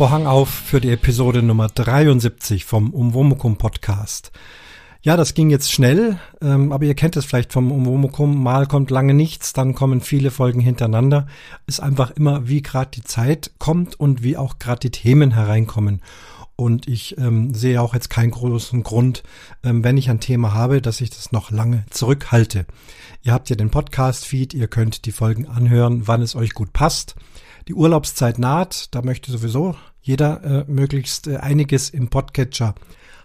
Vorhang auf für die Episode Nummer 73 vom Umwomukum Podcast. Ja, das ging jetzt schnell, ähm, aber ihr kennt es vielleicht vom Umwomukum. Mal kommt lange nichts, dann kommen viele Folgen hintereinander. Ist einfach immer, wie gerade die Zeit kommt und wie auch gerade die Themen hereinkommen. Und ich ähm, sehe auch jetzt keinen großen Grund, ähm, wenn ich ein Thema habe, dass ich das noch lange zurückhalte. Ihr habt ja den Podcast-Feed, ihr könnt die Folgen anhören, wann es euch gut passt. Die Urlaubszeit naht, da möchte sowieso jeder äh, möglichst äh, einiges im Podcatcher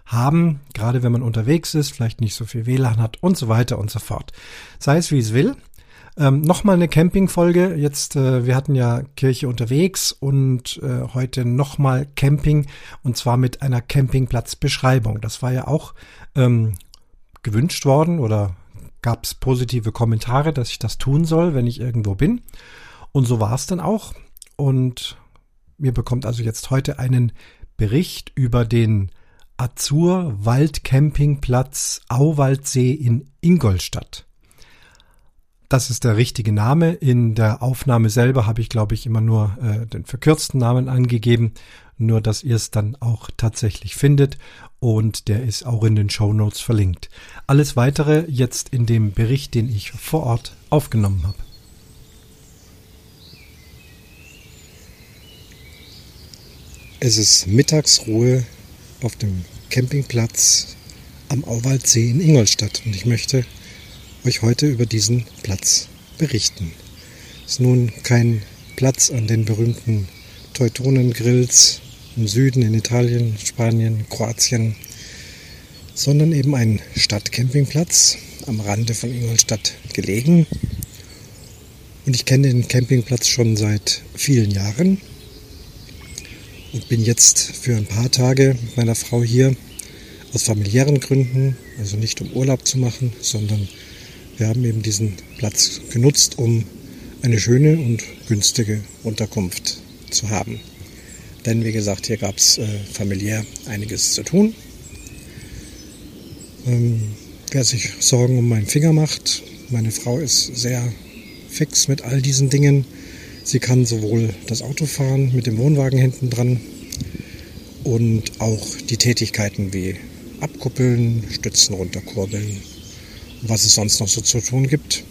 haben, gerade wenn man unterwegs ist, vielleicht nicht so viel WLAN hat und so weiter und so fort. Sei es wie es will. Ähm, nochmal eine Campingfolge. Jetzt, äh, wir hatten ja Kirche unterwegs und äh, heute nochmal Camping und zwar mit einer Campingplatzbeschreibung. Das war ja auch ähm, gewünscht worden oder gab es positive Kommentare, dass ich das tun soll, wenn ich irgendwo bin. Und so war es dann auch. Und mir bekommt also jetzt heute einen Bericht über den Azur Waldcampingplatz Auwaldsee in Ingolstadt. Das ist der richtige Name. In der Aufnahme selber habe ich, glaube ich, immer nur äh, den verkürzten Namen angegeben, nur dass ihr es dann auch tatsächlich findet und der ist auch in den Show Notes verlinkt. Alles weitere jetzt in dem Bericht, den ich vor Ort aufgenommen habe. Es ist Mittagsruhe auf dem Campingplatz am Auwaldsee in Ingolstadt und ich möchte euch heute über diesen Platz berichten. Es ist nun kein Platz an den berühmten Teutonengrills im Süden in Italien, Spanien, Kroatien, sondern eben ein Stadtcampingplatz am Rande von Ingolstadt gelegen. Und ich kenne den Campingplatz schon seit vielen Jahren und bin jetzt für ein paar Tage mit meiner Frau hier aus familiären Gründen, also nicht um Urlaub zu machen, sondern wir haben eben diesen Platz genutzt, um eine schöne und günstige Unterkunft zu haben. Denn wie gesagt, hier gab es äh, familiär einiges zu tun. Ähm, wer sich Sorgen um meinen Finger macht, meine Frau ist sehr fix mit all diesen Dingen. Sie kann sowohl das Auto fahren mit dem Wohnwagen hinten dran und auch die Tätigkeiten wie abkuppeln, Stützen runterkurbeln, was es sonst noch so zu tun gibt.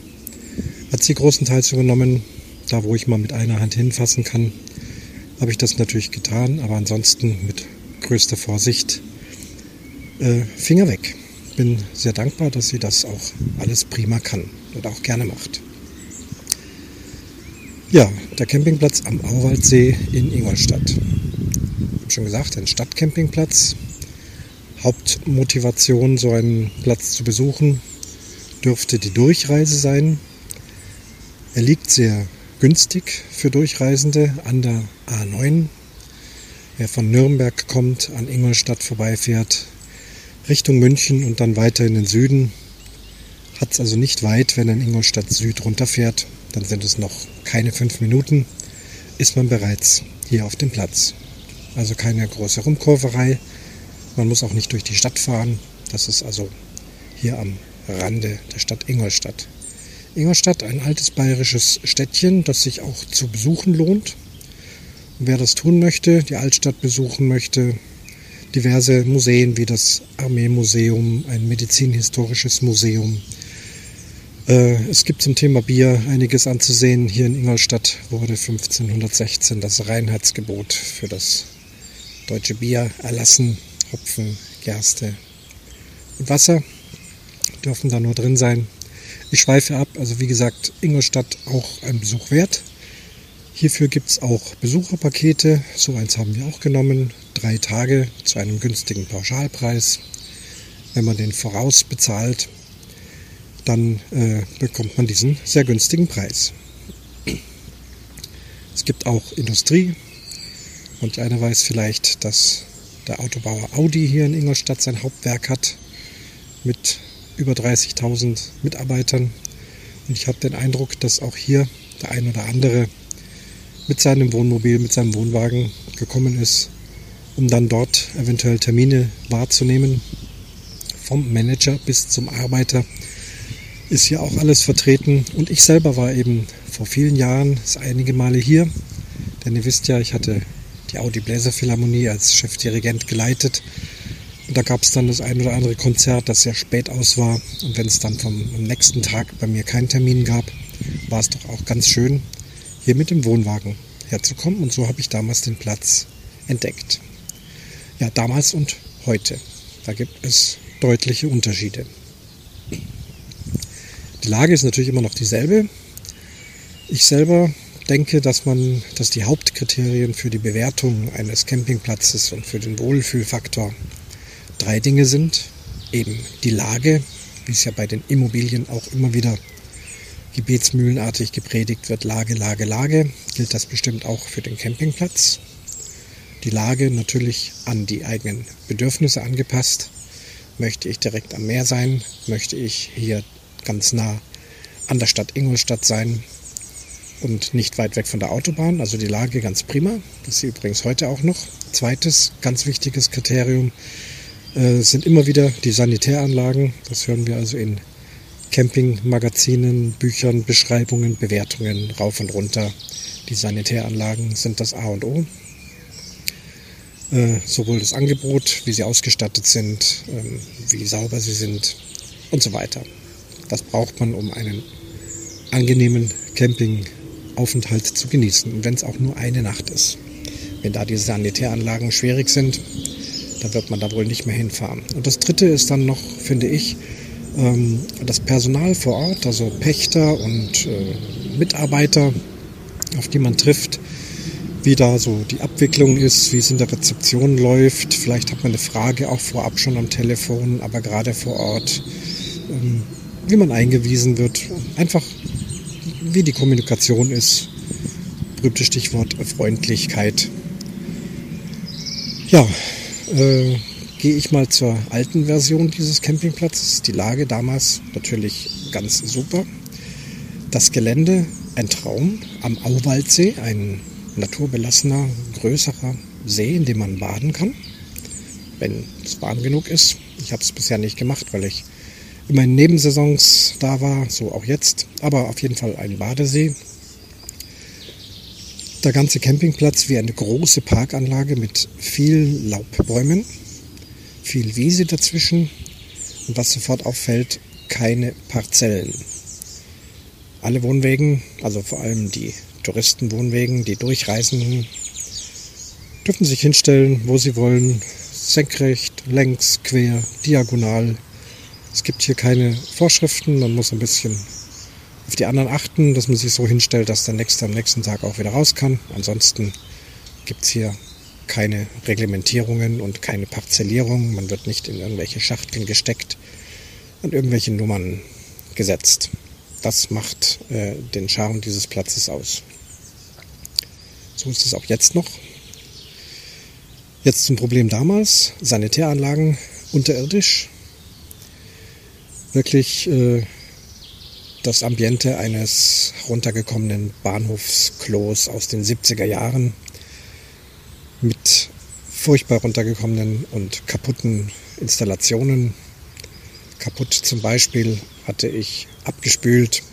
Hat sie großenteils übernommen. Da, wo ich mal mit einer Hand hinfassen kann, habe ich das natürlich getan, aber ansonsten mit größter Vorsicht äh, Finger weg. Bin sehr dankbar, dass sie das auch alles prima kann und auch gerne macht. Ja, der Campingplatz am Auwaldsee in Ingolstadt. Ich habe schon gesagt, ein Stadtcampingplatz. Hauptmotivation, so einen Platz zu besuchen, dürfte die Durchreise sein. Er liegt sehr günstig für Durchreisende an der A9. Wer von Nürnberg kommt, an Ingolstadt vorbeifährt, Richtung München und dann weiter in den Süden, hat es also nicht weit, wenn er in Ingolstadt Süd runterfährt. Dann sind es noch keine fünf Minuten, ist man bereits hier auf dem Platz. Also keine große Rumkurverei. Man muss auch nicht durch die Stadt fahren. Das ist also hier am Rande der Stadt Ingolstadt. Ingolstadt, ein altes bayerisches Städtchen, das sich auch zu besuchen lohnt. Und wer das tun möchte, die Altstadt besuchen möchte, diverse Museen wie das Armeemuseum, ein medizinhistorisches Museum. Äh, es gibt zum Thema Bier einiges anzusehen. Hier in Ingolstadt wurde 1516 das Reinheitsgebot für das deutsche Bier erlassen. Hopfen, Gerste und Wasser dürfen da nur drin sein. Ich schweife ab, also wie gesagt, Ingolstadt auch ein Besuch wert. Hierfür gibt es auch Besucherpakete, so eins haben wir auch genommen, drei Tage zu einem günstigen Pauschalpreis. Wenn man den voraus bezahlt, dann äh, bekommt man diesen sehr günstigen Preis. Es gibt auch Industrie und einer weiß vielleicht, dass der Autobauer Audi hier in Ingolstadt sein Hauptwerk hat mit über 30.000 Mitarbeitern. Und ich habe den Eindruck, dass auch hier der ein oder andere mit seinem Wohnmobil, mit seinem Wohnwagen gekommen ist, um dann dort eventuell Termine wahrzunehmen. Vom Manager bis zum Arbeiter ist hier auch alles vertreten. Und ich selber war eben vor vielen Jahren einige Male hier. Denn ihr wisst ja, ich hatte die Audi Bläserphilharmonie als Chefdirigent geleitet. Und da gab es dann das ein oder andere Konzert, das sehr spät aus war. Und wenn es dann vom nächsten Tag bei mir keinen Termin gab, war es doch auch ganz schön, hier mit dem Wohnwagen herzukommen. Und so habe ich damals den Platz entdeckt. Ja, damals und heute. Da gibt es deutliche Unterschiede. Die Lage ist natürlich immer noch dieselbe. Ich selber denke, dass man, dass die Hauptkriterien für die Bewertung eines Campingplatzes und für den Wohlfühlfaktor drei Dinge sind. Eben die Lage, wie es ja bei den Immobilien auch immer wieder gebetsmühlenartig gepredigt wird, Lage, Lage, Lage, gilt das bestimmt auch für den Campingplatz. Die Lage natürlich an die eigenen Bedürfnisse angepasst. Möchte ich direkt am Meer sein? Möchte ich hier ganz nah an der Stadt Ingolstadt sein und nicht weit weg von der Autobahn? Also die Lage ganz prima. Das ist sie übrigens heute auch noch. Zweites ganz wichtiges Kriterium äh, sind immer wieder die Sanitäranlagen. Das hören wir also in Campingmagazinen, Büchern, Beschreibungen, Bewertungen rauf und runter. Die Sanitäranlagen sind das A und O. Äh, sowohl das Angebot, wie sie ausgestattet sind, ähm, wie sauber sie sind und so weiter. Das braucht man, um einen angenehmen Campingaufenthalt zu genießen. Und wenn es auch nur eine Nacht ist. Wenn da die Sanitäranlagen schwierig sind, dann wird man da wohl nicht mehr hinfahren. Und das dritte ist dann noch, finde ich, ähm, das Personal vor Ort, also Pächter und äh, Mitarbeiter, auf die man trifft, wie da so die Abwicklung ist, wie es in der Rezeption läuft. Vielleicht hat man eine Frage auch vorab schon am Telefon, aber gerade vor Ort, ähm, wie man eingewiesen wird. Einfach wie die Kommunikation ist. Berühmtes Stichwort Freundlichkeit. Ja, äh, gehe ich mal zur alten Version dieses Campingplatzes. Die Lage damals natürlich ganz super. Das Gelände ein Traum am Auwaldsee, ein naturbelassener, größerer See, in dem man baden kann, wenn es warm genug ist. Ich habe es bisher nicht gemacht, weil ich immer in Nebensaisons da war, so auch jetzt. Aber auf jeden Fall ein Badesee. Der ganze Campingplatz wie eine große Parkanlage mit vielen Laubbäumen viel Wiese dazwischen und was sofort auffällt, keine Parzellen. Alle Wohnwegen, also vor allem die Touristenwohnwegen, die Durchreisenden, dürfen sich hinstellen, wo sie wollen, senkrecht, längs, quer, diagonal. Es gibt hier keine Vorschriften, man muss ein bisschen auf die anderen achten, dass man sich so hinstellt, dass der Nächste am nächsten Tag auch wieder raus kann. Ansonsten gibt es hier keine Reglementierungen und keine Parzellierung. Man wird nicht in irgendwelche Schachteln gesteckt und irgendwelche Nummern gesetzt. Das macht äh, den Charme dieses Platzes aus. So ist es auch jetzt noch. Jetzt zum Problem damals. Sanitäranlagen unterirdisch. Wirklich äh, das Ambiente eines runtergekommenen Bahnhofsklos aus den 70er Jahren mit furchtbar runtergekommenen und kaputten Installationen. Kaputt zum Beispiel hatte ich abgespült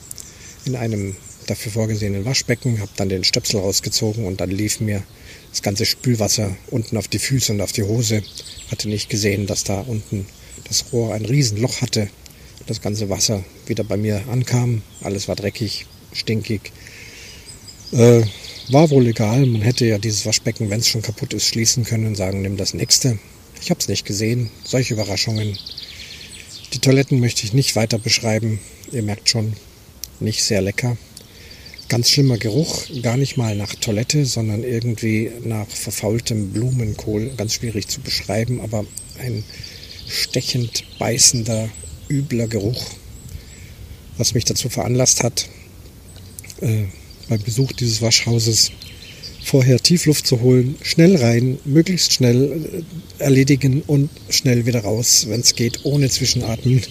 in einem dafür vorgesehenen Waschbecken, habe dann den Stöpsel rausgezogen und dann lief mir das ganze Spülwasser unten auf die Füße und auf die Hose. Hatte nicht gesehen, dass da unten das Rohr ein Riesenloch hatte. Das ganze Wasser wieder bei mir ankam. Alles war dreckig, stinkig. Äh, war wohl egal. Man hätte ja dieses Waschbecken, wenn es schon kaputt ist, schließen können und sagen, nimm das nächste. Ich habe es nicht gesehen. Solche Überraschungen. Die Toiletten möchte ich nicht weiter beschreiben. Ihr merkt schon, nicht sehr lecker. Ganz schlimmer Geruch, gar nicht mal nach Toilette, sondern irgendwie nach verfaultem Blumenkohl. Ganz schwierig zu beschreiben, aber ein stechend beißender, übler Geruch, was mich dazu veranlasst hat, äh, beim Besuch dieses Waschhauses vorher Tiefluft zu holen, schnell rein, möglichst schnell äh, erledigen und schnell wieder raus, wenn es geht, ohne Zwischenatmen.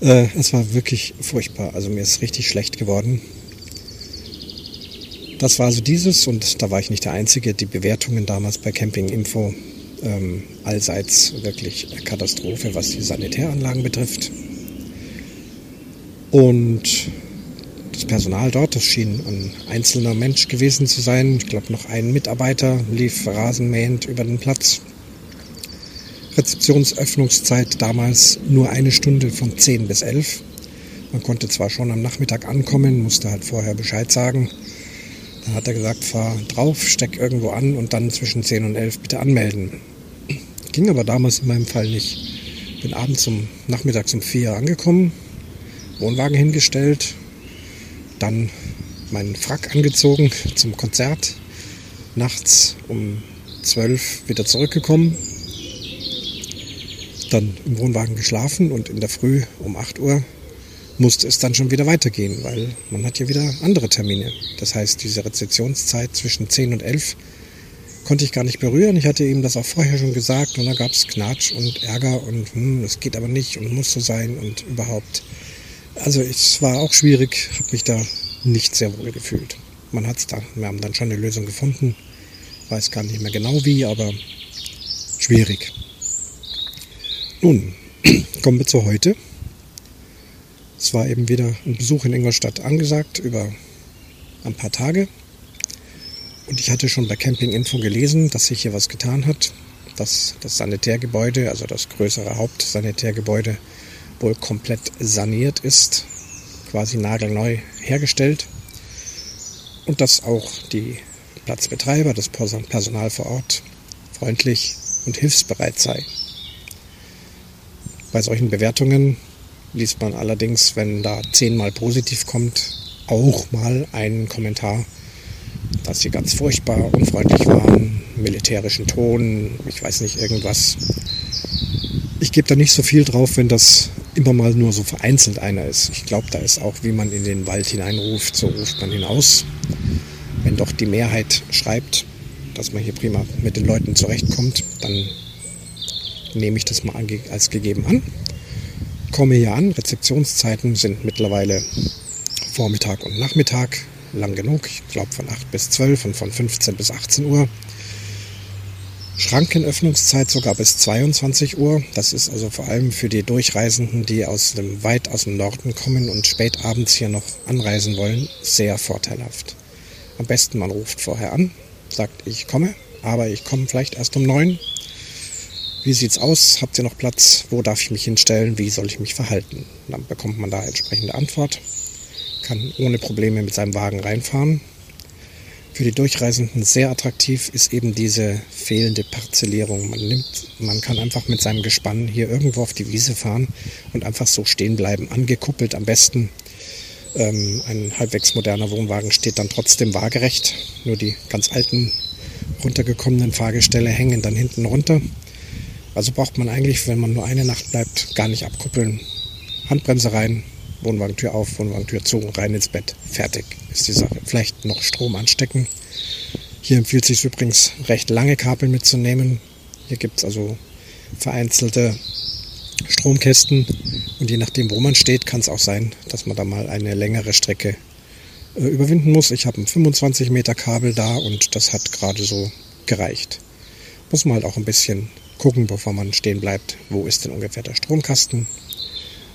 Äh, es war wirklich furchtbar, also mir ist richtig schlecht geworden. Das war also dieses und da war ich nicht der Einzige. Die Bewertungen damals bei Camping Info ähm, allseits wirklich Katastrophe, was die Sanitäranlagen betrifft. Und das Personal dort, das schien ein einzelner Mensch gewesen zu sein. Ich glaube, noch ein Mitarbeiter lief rasenmähend über den Platz. Rezeptionsöffnungszeit damals nur eine Stunde von 10 bis 11. Man konnte zwar schon am Nachmittag ankommen, musste halt vorher Bescheid sagen. Dann hat er gesagt, fahr drauf, steck irgendwo an und dann zwischen 10 und 11 bitte anmelden. Ging aber damals in meinem Fall nicht. Bin abends um nachmittags um 4 angekommen, Wohnwagen hingestellt, dann meinen Frack angezogen zum Konzert, nachts um 12 wieder zurückgekommen, dann im Wohnwagen geschlafen und in der Früh um 8 Uhr musste es dann schon wieder weitergehen, weil man hat ja wieder andere Termine. Das heißt, diese Rezeptionszeit zwischen 10 und 11 konnte ich gar nicht berühren. Ich hatte ihm das auch vorher schon gesagt und da gab es Knatsch und Ärger und hm, das geht aber nicht und muss so sein und überhaupt. Also es war auch schwierig, habe mich da nicht sehr wohl gefühlt. Man hat es da, wir haben dann schon eine Lösung gefunden. Weiß gar nicht mehr genau wie, aber schwierig. Nun, kommen wir zu heute. Es war eben wieder ein Besuch in Ingolstadt angesagt über ein paar Tage. Und ich hatte schon bei Camping Info gelesen, dass sich hier was getan hat, dass das Sanitärgebäude, also das größere Hauptsanitärgebäude, wohl komplett saniert ist, quasi nagelneu hergestellt. Und dass auch die Platzbetreiber, das Personal vor Ort freundlich und hilfsbereit sei. Bei solchen Bewertungen liest man allerdings, wenn da zehnmal positiv kommt, auch mal einen Kommentar, dass sie ganz furchtbar unfreundlich waren, militärischen Ton, ich weiß nicht, irgendwas. Ich gebe da nicht so viel drauf, wenn das immer mal nur so vereinzelt einer ist. Ich glaube, da ist auch, wie man in den Wald hineinruft, so ruft man hinaus. Wenn doch die Mehrheit schreibt, dass man hier prima mit den Leuten zurechtkommt, dann nehme ich das mal als gegeben an komme hier an. Rezeptionszeiten sind mittlerweile Vormittag und Nachmittag lang genug. Ich glaube von 8 bis 12 und von 15 bis 18 Uhr. Schrankenöffnungszeit sogar bis 22 Uhr. Das ist also vor allem für die Durchreisenden, die aus dem, weit aus dem Norden kommen und spät abends hier noch anreisen wollen, sehr vorteilhaft. Am besten man ruft vorher an, sagt, ich komme, aber ich komme vielleicht erst um 9 wie sieht's aus? Habt ihr noch Platz? Wo darf ich mich hinstellen? Wie soll ich mich verhalten? Dann bekommt man da entsprechende Antwort, kann ohne Probleme mit seinem Wagen reinfahren. Für die Durchreisenden sehr attraktiv ist eben diese fehlende Parzellierung. Man nimmt, man kann einfach mit seinem Gespann hier irgendwo auf die Wiese fahren und einfach so stehen bleiben, angekuppelt am besten. Ähm, ein halbwegs moderner Wohnwagen steht dann trotzdem waagerecht. Nur die ganz alten runtergekommenen Fahrgestelle hängen dann hinten runter. Also braucht man eigentlich, wenn man nur eine Nacht bleibt, gar nicht abkuppeln. Handbremse rein, Wohnwagentür auf, Wohnwagentür zu, rein ins Bett. Fertig ist die Sache. Vielleicht noch Strom anstecken. Hier empfiehlt sich übrigens, recht lange Kabel mitzunehmen. Hier gibt es also vereinzelte Stromkästen. Und je nachdem, wo man steht, kann es auch sein, dass man da mal eine längere Strecke äh, überwinden muss. Ich habe ein 25 Meter Kabel da und das hat gerade so gereicht. Muss man halt auch ein bisschen gucken, bevor man stehen bleibt, wo ist denn ungefähr der Stromkasten,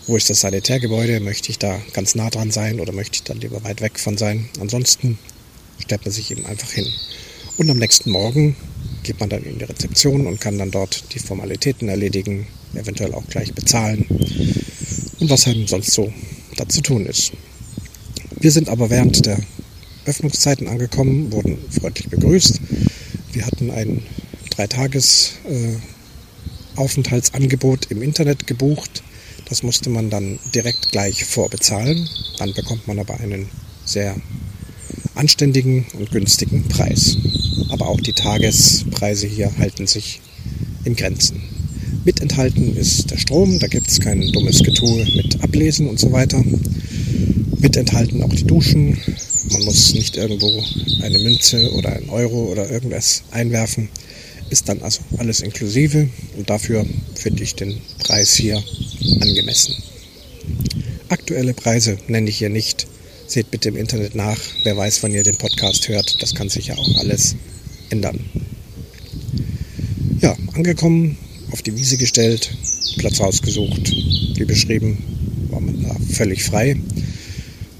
wo ist das Sanitärgebäude, möchte ich da ganz nah dran sein oder möchte ich da lieber weit weg von sein. Ansonsten stellt man sich eben einfach hin. Und am nächsten Morgen geht man dann in die Rezeption und kann dann dort die Formalitäten erledigen, eventuell auch gleich bezahlen und was einem sonst so da zu tun ist. Wir sind aber während der Öffnungszeiten angekommen, wurden freundlich begrüßt. Wir hatten ein Dreitages äh, im Internet gebucht. Das musste man dann direkt gleich vorbezahlen. Dann bekommt man aber einen sehr anständigen und günstigen Preis. Aber auch die Tagespreise hier halten sich in Grenzen. Mit enthalten ist der Strom, da gibt es kein dummes Getue mit Ablesen und so weiter. Mit enthalten auch die Duschen. Man muss nicht irgendwo eine Münze oder ein Euro oder irgendwas einwerfen ist dann also alles inklusive und dafür finde ich den Preis hier angemessen. Aktuelle Preise nenne ich hier nicht. Seht bitte im Internet nach. Wer weiß, wann ihr den Podcast hört. Das kann sich ja auch alles ändern. Ja, angekommen, auf die Wiese gestellt, Platz ausgesucht. Wie beschrieben, war man da völlig frei.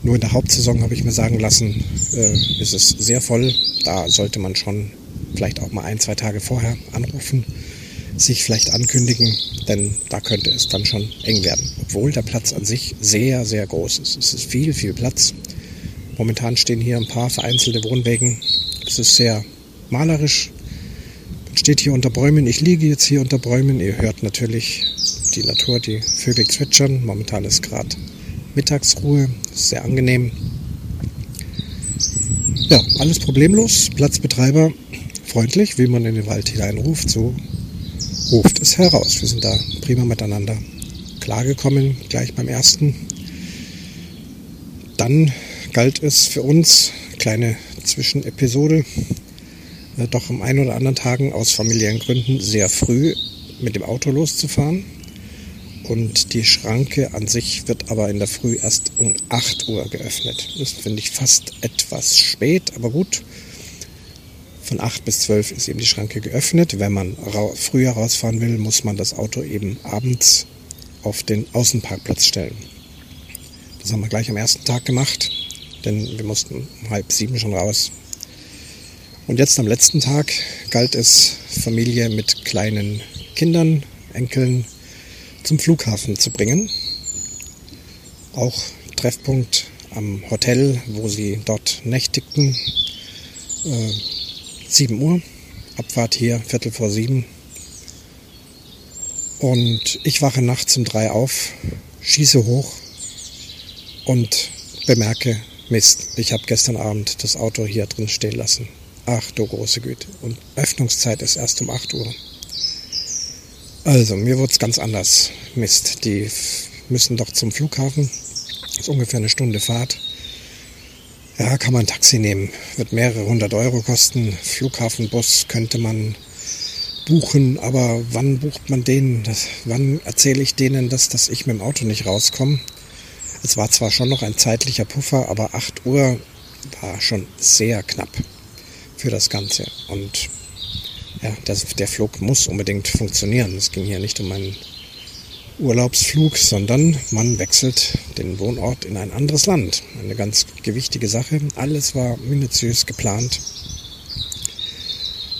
Nur in der Hauptsaison habe ich mir sagen lassen, äh, ist es sehr voll. Da sollte man schon vielleicht auch mal ein, zwei Tage vorher anrufen, sich vielleicht ankündigen, denn da könnte es dann schon eng werden. Obwohl der Platz an sich sehr, sehr groß ist. Es ist viel, viel Platz. Momentan stehen hier ein paar vereinzelte Wohnwägen. Es ist sehr malerisch. Man steht hier unter Bäumen. Ich liege jetzt hier unter Bäumen. Ihr hört natürlich die Natur, die Vögel zwitschern. Momentan ist gerade Mittagsruhe. Sehr angenehm. Ja, alles problemlos. Platzbetreiber freundlich, wie man in den Wald hineinruft, so ruft es heraus. Wir sind da prima miteinander klargekommen, gleich beim ersten. Dann galt es für uns, kleine Zwischenepisode, äh, doch am einen oder anderen Tagen aus familiären Gründen sehr früh mit dem Auto loszufahren. Und die Schranke an sich wird aber in der Früh erst um 8 Uhr geöffnet. Das finde ich fast etwas spät, aber gut. Von 8 bis 12 ist eben die Schranke geöffnet. Wenn man ra früher rausfahren will, muss man das Auto eben abends auf den Außenparkplatz stellen. Das haben wir gleich am ersten Tag gemacht, denn wir mussten um halb sieben schon raus. Und jetzt am letzten Tag galt es, Familie mit kleinen Kindern, Enkeln zum Flughafen zu bringen. Auch Treffpunkt am Hotel, wo sie dort nächtigten. Äh, 7 Uhr, Abfahrt hier, Viertel vor sieben. Und ich wache nachts um drei auf, schieße hoch und bemerke, Mist, ich habe gestern Abend das Auto hier drin stehen lassen. Ach du große Güte. Und Öffnungszeit ist erst um 8 Uhr. Also, mir wurde es ganz anders. Mist, die müssen doch zum Flughafen. Ist ungefähr eine Stunde Fahrt. Ja, kann man ein Taxi nehmen. Wird mehrere hundert Euro kosten. Flughafenbus könnte man buchen, aber wann bucht man den? Das, wann erzähle ich denen, dass, dass ich mit dem Auto nicht rauskomme? Es war zwar schon noch ein zeitlicher Puffer, aber 8 Uhr war schon sehr knapp für das Ganze. Und ja, das, der Flug muss unbedingt funktionieren. Es ging hier nicht um einen Urlaubsflug, sondern man wechselt den Wohnort in ein anderes Land. Eine ganz gewichtige Sache. Alles war minutiös geplant.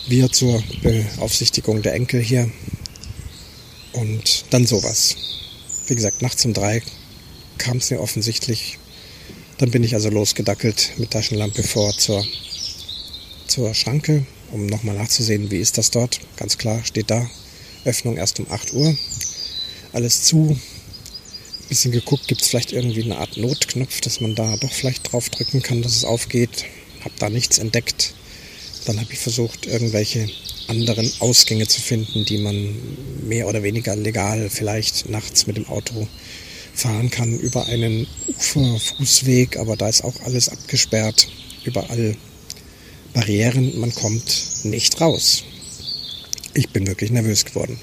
Wir zur Beaufsichtigung der Enkel hier. Und dann sowas. Wie gesagt, nachts um drei kam es mir offensichtlich. Dann bin ich also losgedackelt mit Taschenlampe vor zur, zur Schranke, um nochmal nachzusehen, wie ist das dort. Ganz klar steht da, Öffnung erst um 8 Uhr. Alles zu. Bisschen geguckt, gibt es vielleicht irgendwie eine Art Notknopf, dass man da doch vielleicht drauf drücken kann, dass es aufgeht. Hab da nichts entdeckt. Dann habe ich versucht, irgendwelche anderen Ausgänge zu finden, die man mehr oder weniger legal vielleicht nachts mit dem Auto fahren kann über einen Uferfußweg, aber da ist auch alles abgesperrt, überall Barrieren, man kommt nicht raus. Ich bin wirklich nervös geworden.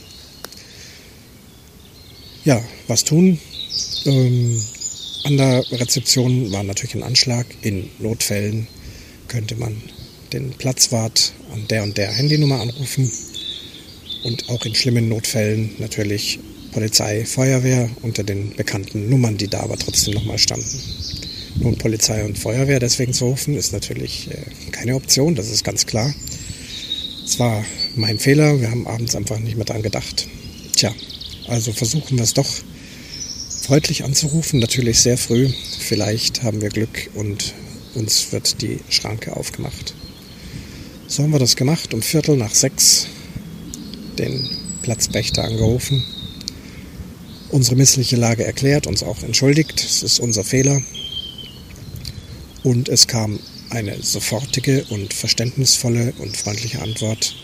Ja, was tun? Ähm, an der Rezeption war natürlich ein Anschlag. In Notfällen könnte man den Platzwart an der und der Handynummer anrufen. Und auch in schlimmen Notfällen natürlich Polizei, Feuerwehr unter den bekannten Nummern, die da aber trotzdem nochmal standen. Nun Polizei und Feuerwehr deswegen zu rufen, ist natürlich äh, keine Option, das ist ganz klar. Es war mein Fehler, wir haben abends einfach nicht mehr dran gedacht. Tja, also versuchen wir es doch freundlich anzurufen, natürlich sehr früh. Vielleicht haben wir Glück und uns wird die Schranke aufgemacht. So haben wir das gemacht, um Viertel nach sechs den Platzpächter angerufen unsere missliche Lage erklärt, uns auch entschuldigt. Es ist unser Fehler. Und es kam eine sofortige und verständnisvolle und freundliche Antwort.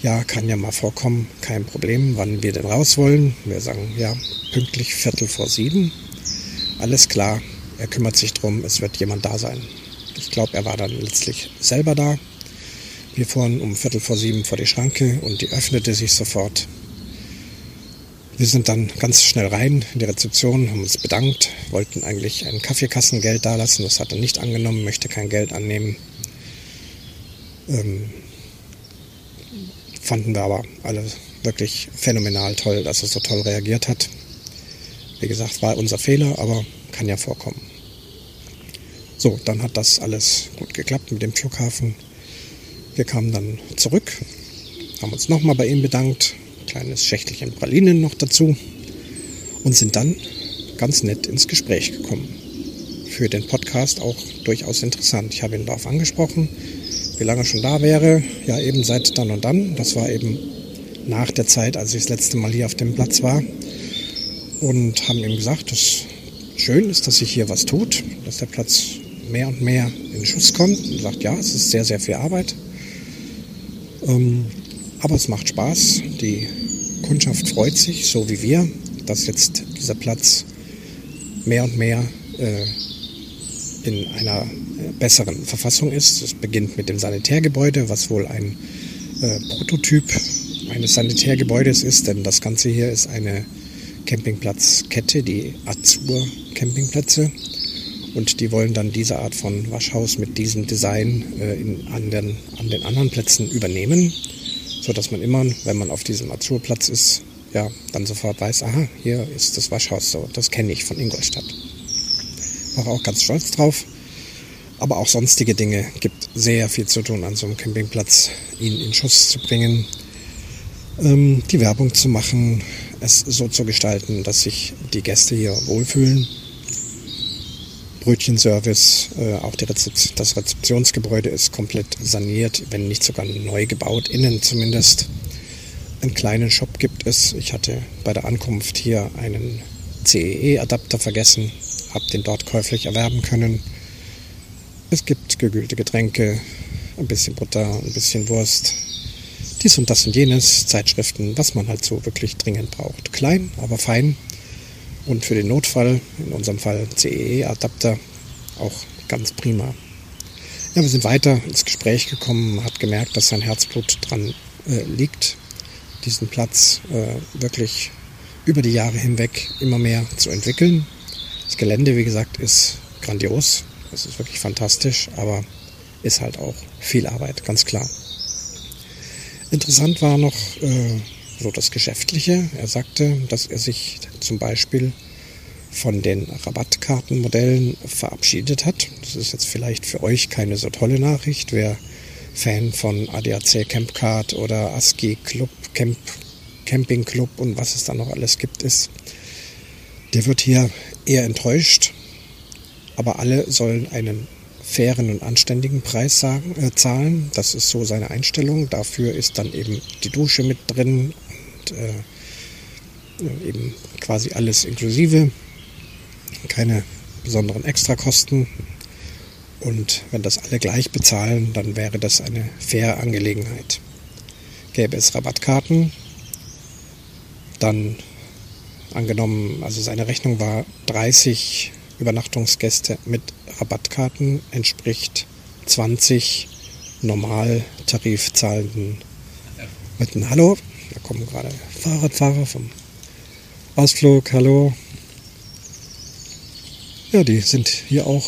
Ja, kann ja mal vorkommen, kein Problem, wann wir denn raus wollen. Wir sagen, ja, pünktlich Viertel vor sieben. Alles klar, er kümmert sich drum, es wird jemand da sein. Ich glaube, er war dann letztlich selber da. Wir fuhren um Viertel vor sieben vor die Schranke und die öffnete sich sofort. Wir sind dann ganz schnell rein in die Rezeption, haben uns bedankt, wollten eigentlich ein Kaffeekassengeld dalassen. Das hat er nicht angenommen, möchte kein Geld annehmen. Ähm, fanden wir aber alle wirklich phänomenal toll, dass er so toll reagiert hat. Wie gesagt, war unser Fehler, aber kann ja vorkommen. So, dann hat das alles gut geklappt mit dem Flughafen. Wir kamen dann zurück, haben uns nochmal bei ihm bedankt, kleines Schächtelchen Pralinen noch dazu und sind dann ganz nett ins Gespräch gekommen. Für den Podcast auch durchaus interessant. Ich habe ihn darauf angesprochen, wie lange schon da wäre. Ja, eben seit dann und dann. Das war eben nach der Zeit, als ich das letzte Mal hier auf dem Platz war. Und haben ihm gesagt, dass schön ist, dass sich hier was tut, dass der Platz mehr und mehr in Schuss kommt. Und sagt, ja, es ist sehr, sehr viel Arbeit. Ähm, aber es macht Spaß. Die Kundschaft freut sich, so wie wir, dass jetzt dieser Platz mehr und mehr äh, in einer besseren Verfassung ist. Es beginnt mit dem Sanitärgebäude, was wohl ein äh, Prototyp eines Sanitärgebäudes ist, denn das Ganze hier ist eine Campingplatzkette, die Azur Campingplätze. Und die wollen dann diese Art von Waschhaus mit diesem Design äh, in, an, den, an den anderen Plätzen übernehmen, sodass man immer, wenn man auf diesem Azurplatz ist, ja, dann sofort weiß, aha, hier ist das Waschhaus so, das kenne ich von Ingolstadt. War auch ganz stolz drauf. Aber auch sonstige Dinge gibt sehr viel zu tun an so einem Campingplatz, ihn in Schuss zu bringen, ähm, die Werbung zu machen, es so zu gestalten, dass sich die Gäste hier wohlfühlen. Brötchenservice, äh, auch Rezeption, das Rezeptionsgebäude ist komplett saniert, wenn nicht sogar neu gebaut, innen zumindest. Einen kleinen Shop gibt es. Ich hatte bei der Ankunft hier einen CEE-Adapter vergessen, habe den dort käuflich erwerben können. Es gibt gekühlte Getränke, ein bisschen Butter, ein bisschen Wurst, dies und das und jenes, Zeitschriften, was man halt so wirklich dringend braucht. Klein, aber fein und für den Notfall, in unserem Fall CEE-Adapter, auch ganz prima. Ja, wir sind weiter ins Gespräch gekommen, hat gemerkt, dass sein Herzblut dran äh, liegt, diesen Platz äh, wirklich über die Jahre hinweg immer mehr zu entwickeln. Das Gelände, wie gesagt, ist grandios, es ist wirklich fantastisch, aber ist halt auch viel Arbeit, ganz klar. Interessant war noch äh, so das Geschäftliche. Er sagte, dass er sich zum Beispiel von den Rabattkartenmodellen verabschiedet hat. Das ist jetzt vielleicht für euch keine so tolle Nachricht. Wer Fan von ADAC Campcard oder ASCII Club, Camp, Camping Club und was es da noch alles gibt, ist, der wird hier eher enttäuscht. Aber alle sollen einen fairen und anständigen Preis sagen, äh, zahlen. Das ist so seine Einstellung. Dafür ist dann eben die Dusche mit drin und äh, eben quasi alles inklusive. Keine besonderen Extrakosten. Und wenn das alle gleich bezahlen, dann wäre das eine faire Angelegenheit. Gäbe es Rabattkarten, dann angenommen, also seine Rechnung war 30 Übernachtungsgäste mit Rabattkarten entspricht 20 normal tarifzahlenden Leuten. Hallo, da kommen gerade Fahrradfahrer vom Ausflug. Hallo. Ja, die sind hier auch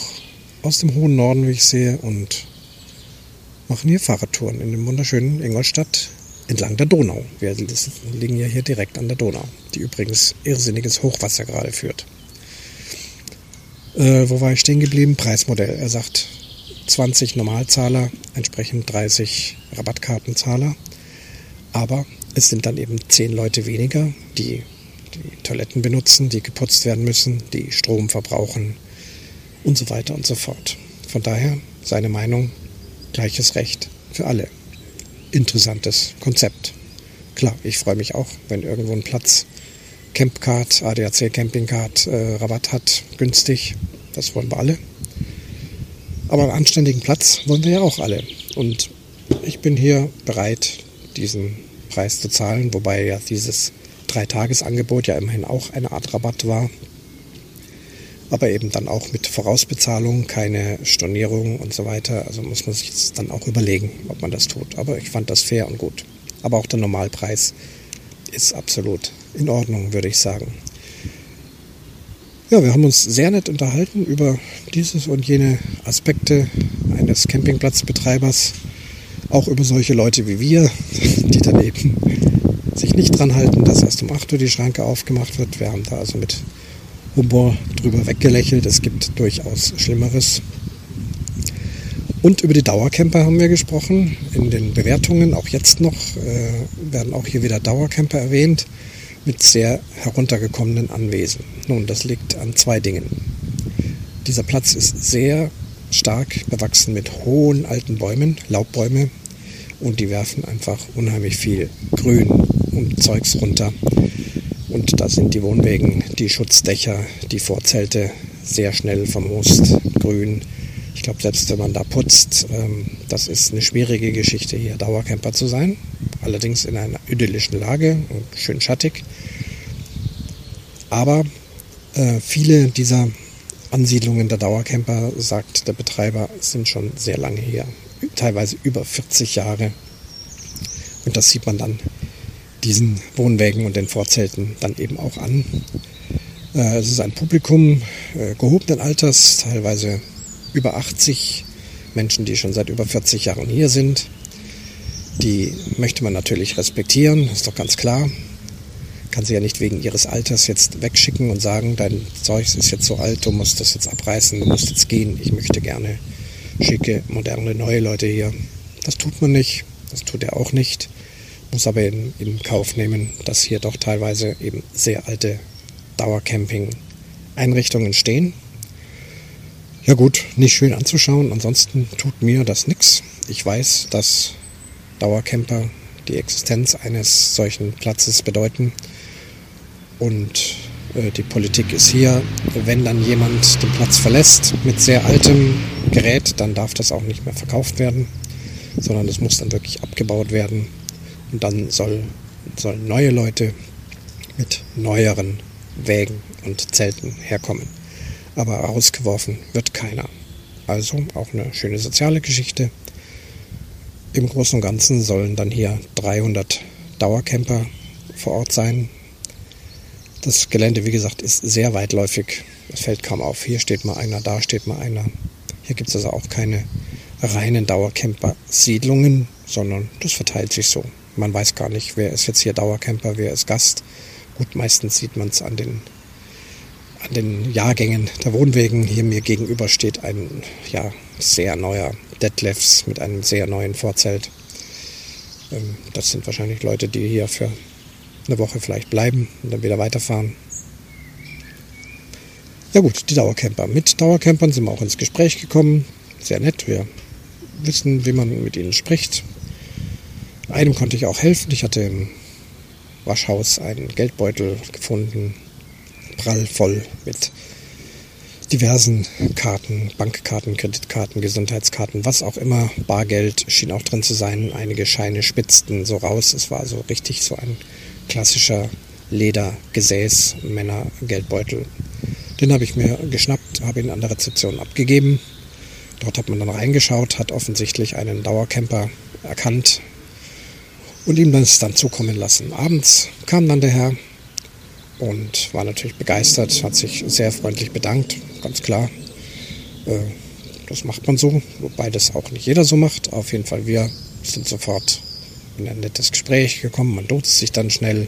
aus dem hohen Norden, wie ich sehe, und machen hier Fahrradtouren in dem wunderschönen Ingolstadt entlang der Donau. Wir liegen ja hier direkt an der Donau, die übrigens irrsinniges Hochwasser gerade führt. Äh, wo war ich stehen geblieben? Preismodell. Er sagt 20 Normalzahler, entsprechend 30 Rabattkartenzahler. Aber es sind dann eben 10 Leute weniger, die die Toiletten benutzen, die geputzt werden müssen, die Strom verbrauchen und so weiter und so fort. Von daher seine Meinung, gleiches Recht für alle. Interessantes Konzept. Klar, ich freue mich auch, wenn irgendwo ein Platz Campcard, ADAC Campingcard äh, Rabatt hat, günstig. Das wollen wir alle. Aber einen anständigen Platz wollen wir ja auch alle. Und ich bin hier bereit, diesen Preis zu zahlen, wobei ja dieses Dreitagesangebot ja immerhin auch eine Art Rabatt war. Aber eben dann auch mit Vorausbezahlung, keine Stornierung und so weiter. Also muss man sich dann auch überlegen, ob man das tut. Aber ich fand das fair und gut. Aber auch der Normalpreis ist absolut in Ordnung, würde ich sagen. Ja, wir haben uns sehr nett unterhalten über dieses und jene Aspekte eines Campingplatzbetreibers. Auch über solche Leute wie wir, die dann eben sich nicht dran halten, dass erst um 8 Uhr die Schranke aufgemacht wird. Wir haben da also mit Humor drüber weggelächelt. Es gibt durchaus Schlimmeres. Und über die Dauercamper haben wir gesprochen. In den Bewertungen, auch jetzt noch, äh, werden auch hier wieder Dauercamper erwähnt mit sehr heruntergekommenen Anwesen. Nun, das liegt an zwei Dingen. Dieser Platz ist sehr stark bewachsen mit hohen alten Bäumen, Laubbäume, und die werfen einfach unheimlich viel Grün und Zeugs runter. Und da sind die Wohnwegen, die Schutzdächer, die Vorzelte sehr schnell vermoost, grün. Ich glaube, selbst wenn man da putzt, ähm, das ist eine schwierige Geschichte, hier Dauercamper zu sein. Allerdings in einer idyllischen Lage und schön schattig. Aber äh, viele dieser Ansiedlungen der Dauercamper, sagt der Betreiber, sind schon sehr lange hier. Teilweise über 40 Jahre. Und das sieht man dann diesen Wohnwägen und den Vorzelten dann eben auch an. Äh, es ist ein Publikum äh, gehobenen Alters, teilweise über 80 Menschen, die schon seit über 40 Jahren hier sind. Die möchte man natürlich respektieren, ist doch ganz klar. Kann sie ja nicht wegen ihres Alters jetzt wegschicken und sagen, dein Zeug ist jetzt so alt, du musst das jetzt abreißen, du musst jetzt gehen. Ich möchte gerne schicke, moderne, neue Leute hier. Das tut man nicht, das tut er auch nicht. Muss aber in, in Kauf nehmen, dass hier doch teilweise eben sehr alte Dauercamping-Einrichtungen stehen. Ja gut, nicht schön anzuschauen, ansonsten tut mir das nichts. Ich weiß, dass Dauercamper die Existenz eines solchen Platzes bedeuten. Und äh, die Politik ist hier, wenn dann jemand den Platz verlässt mit sehr altem Gerät, dann darf das auch nicht mehr verkauft werden, sondern das muss dann wirklich abgebaut werden. Und dann soll, sollen neue Leute mit neueren Wägen und Zelten herkommen. Aber rausgeworfen wird keiner. Also auch eine schöne soziale Geschichte. Im Großen und Ganzen sollen dann hier 300 Dauercamper vor Ort sein. Das Gelände, wie gesagt, ist sehr weitläufig. Es fällt kaum auf. Hier steht mal einer, da steht mal einer. Hier gibt es also auch keine reinen Dauercamper-Siedlungen, sondern das verteilt sich so. Man weiß gar nicht, wer ist jetzt hier Dauercamper, wer ist Gast. Gut, meistens sieht man es an den, an den Jahrgängen der Wohnwegen. Hier mir gegenüber steht ein ja, sehr neuer Detlefs mit einem sehr neuen Vorzelt. Ähm, das sind wahrscheinlich Leute, die hier für eine Woche vielleicht bleiben und dann wieder weiterfahren. Ja gut, die Dauercamper. Mit Dauercampern sind wir auch ins Gespräch gekommen. Sehr nett. Wir wissen, wie man mit ihnen spricht. Einem konnte ich auch helfen. Ich hatte im Waschhaus einen Geldbeutel gefunden, prall voll mit diversen Karten, Bankkarten, Kreditkarten, Gesundheitskarten, was auch immer. Bargeld schien auch drin zu sein. Einige Scheine spitzten so raus. Es war so richtig so ein klassischer Ledergesäß, Männergeldbeutel. Den habe ich mir geschnappt, habe ihn an der Rezeption abgegeben. Dort hat man dann reingeschaut, hat offensichtlich einen Dauercamper erkannt und ihm das dann zukommen lassen. Abends kam dann der Herr und war natürlich begeistert, hat sich sehr freundlich bedankt, ganz klar. Äh, das macht man so, wobei das auch nicht jeder so macht. Auf jeden Fall, wir sind sofort in ein nettes Gespräch gekommen, man duzt sich dann schnell.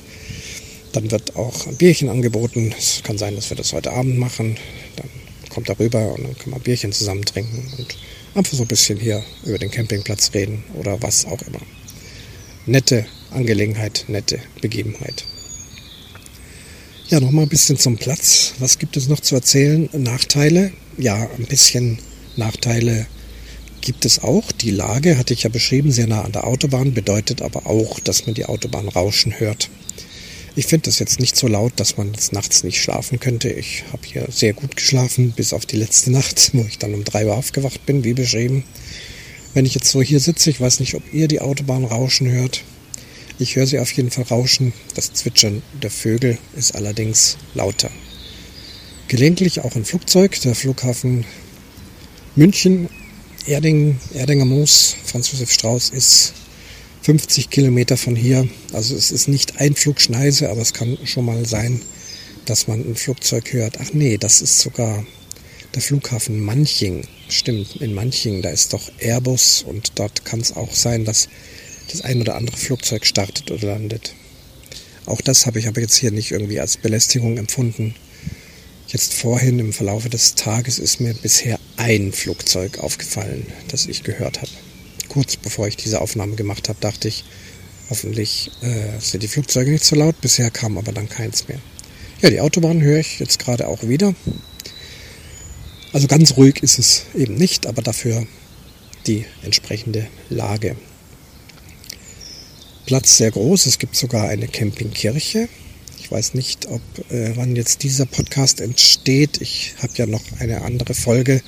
Dann wird auch ein Bierchen angeboten. Es kann sein, dass wir das heute Abend machen. Dann kommt er rüber und dann kann man Bierchen zusammen trinken und einfach so ein bisschen hier über den Campingplatz reden oder was auch immer. Nette Angelegenheit, nette Begebenheit. Ja, nochmal ein bisschen zum Platz. Was gibt es noch zu erzählen? Nachteile? Ja, ein bisschen Nachteile gibt es auch. Die Lage hatte ich ja beschrieben, sehr nah an der Autobahn, bedeutet aber auch, dass man die Autobahn rauschen hört. Ich finde das jetzt nicht so laut, dass man jetzt nachts nicht schlafen könnte. Ich habe hier sehr gut geschlafen, bis auf die letzte Nacht, wo ich dann um drei Uhr aufgewacht bin, wie beschrieben. Wenn ich jetzt so hier sitze, ich weiß nicht, ob ihr die Autobahn rauschen hört. Ich höre sie auf jeden Fall rauschen. Das Zwitschern der Vögel ist allerdings lauter. Gelegentlich auch ein Flugzeug. Der Flughafen München, Erding, Erdinger Moos, Franz Josef Strauß ist 50 Kilometer von hier. Also es ist nicht Einflugschneise, aber es kann schon mal sein, dass man ein Flugzeug hört. Ach nee, das ist sogar der Flughafen Manching. Stimmt, in Manching, da ist doch Airbus und dort kann es auch sein, dass das ein oder andere Flugzeug startet oder landet. Auch das habe ich aber jetzt hier nicht irgendwie als Belästigung empfunden. Jetzt vorhin im Verlaufe des Tages ist mir bisher ein Flugzeug aufgefallen, das ich gehört habe. Kurz bevor ich diese Aufnahme gemacht habe, dachte ich, hoffentlich äh, sind die Flugzeuge nicht so laut. Bisher kam aber dann keins mehr. Ja, die Autobahn höre ich jetzt gerade auch wieder. Also ganz ruhig ist es eben nicht, aber dafür die entsprechende Lage. Platz sehr groß, es gibt sogar eine Campingkirche. Ich weiß nicht, ob äh, wann jetzt dieser Podcast entsteht. Ich habe ja noch eine andere Folge,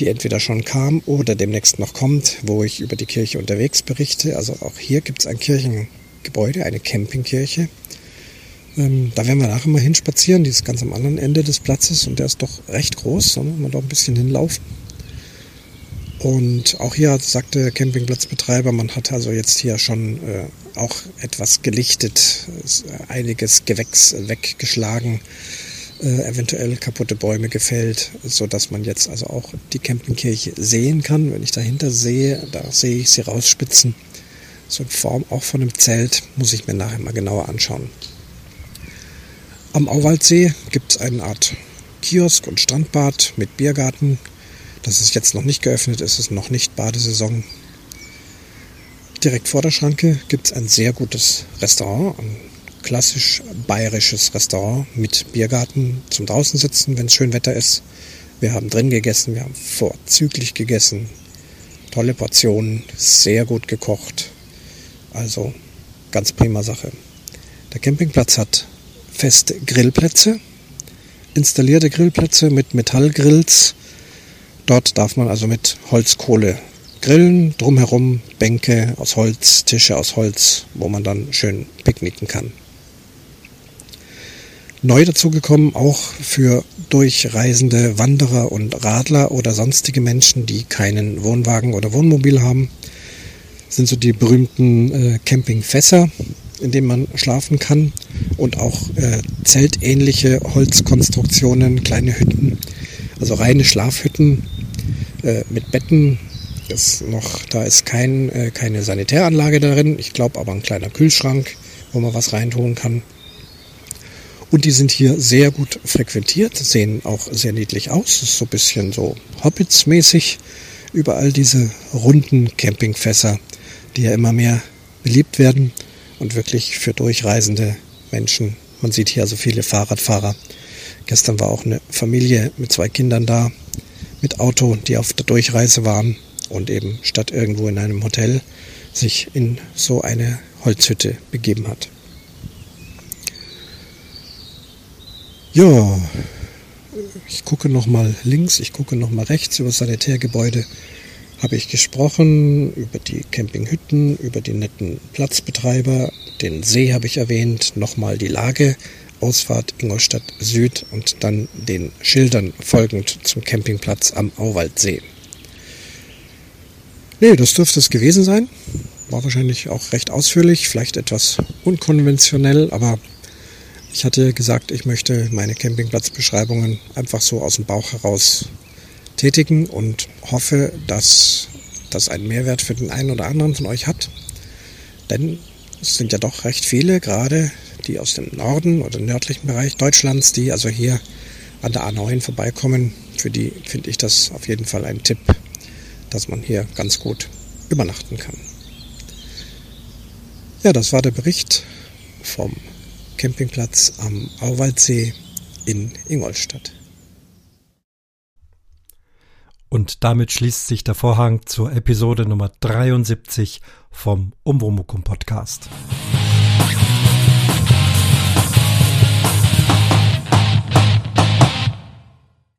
die entweder schon kam oder demnächst noch kommt, wo ich über die Kirche unterwegs berichte. Also auch hier gibt es ein Kirchengebäude, eine Campingkirche. Ähm, da werden wir nachher mal hinspazieren, die ist ganz am anderen Ende des Platzes und der ist doch recht groß, da muss man doch ein bisschen hinlaufen. Und auch hier sagte der Campingplatzbetreiber, man hat also jetzt hier schon äh, auch etwas gelichtet, einiges Gewächs weggeschlagen, äh, eventuell kaputte Bäume gefällt, so dass man jetzt also auch die Campingkirche sehen kann. Wenn ich dahinter sehe, da sehe ich sie rausspitzen. So in Form auch von einem Zelt, muss ich mir nachher mal genauer anschauen. Am Auwaldsee gibt es eine Art Kiosk und Strandbad mit Biergarten. Das ist jetzt noch nicht geöffnet, es ist noch nicht Badesaison. Direkt vor der Schranke gibt es ein sehr gutes Restaurant, ein klassisch bayerisches Restaurant mit Biergarten zum draußen sitzen, wenn es schön Wetter ist. Wir haben drin gegessen, wir haben vorzüglich gegessen. Tolle Portionen, sehr gut gekocht. Also ganz prima Sache. Der Campingplatz hat feste Grillplätze, installierte Grillplätze mit Metallgrills. Dort darf man also mit Holzkohle grillen, drumherum Bänke aus Holz, Tische aus Holz, wo man dann schön picknicken kann. Neu dazugekommen auch für durchreisende Wanderer und Radler oder sonstige Menschen, die keinen Wohnwagen oder Wohnmobil haben, sind so die berühmten äh, Campingfässer in dem man schlafen kann und auch äh, zeltähnliche Holzkonstruktionen, kleine Hütten, also reine Schlafhütten äh, mit Betten. Ist noch, da ist kein, äh, keine Sanitäranlage darin, ich glaube aber ein kleiner Kühlschrank, wo man was reintun kann. Und die sind hier sehr gut frequentiert, sehen auch sehr niedlich aus. ist so ein bisschen so Hobbits-mäßig. Überall diese runden Campingfässer, die ja immer mehr beliebt werden und wirklich für durchreisende Menschen. Man sieht hier also viele Fahrradfahrer. Gestern war auch eine Familie mit zwei Kindern da, mit Auto, die auf der Durchreise waren und eben statt irgendwo in einem Hotel sich in so eine Holzhütte begeben hat. Ja, ich gucke noch mal links, ich gucke noch mal rechts über Sanitärgebäude habe ich gesprochen über die Campinghütten, über die netten Platzbetreiber, den See habe ich erwähnt, nochmal die Lage, Ausfahrt Ingolstadt Süd und dann den Schildern folgend zum Campingplatz am Auwaldsee. Nee, das dürfte es gewesen sein. War wahrscheinlich auch recht ausführlich, vielleicht etwas unkonventionell, aber ich hatte gesagt, ich möchte meine Campingplatzbeschreibungen einfach so aus dem Bauch heraus tätigen und hoffe, dass das einen Mehrwert für den einen oder anderen von euch hat. Denn es sind ja doch recht viele, gerade die aus dem Norden oder nördlichen Bereich Deutschlands, die also hier an der A9 vorbeikommen. Für die finde ich das auf jeden Fall ein Tipp, dass man hier ganz gut übernachten kann. Ja, das war der Bericht vom Campingplatz am Auwaldsee in Ingolstadt. Und damit schließt sich der Vorhang zur Episode Nummer 73 vom Umwomukum Podcast.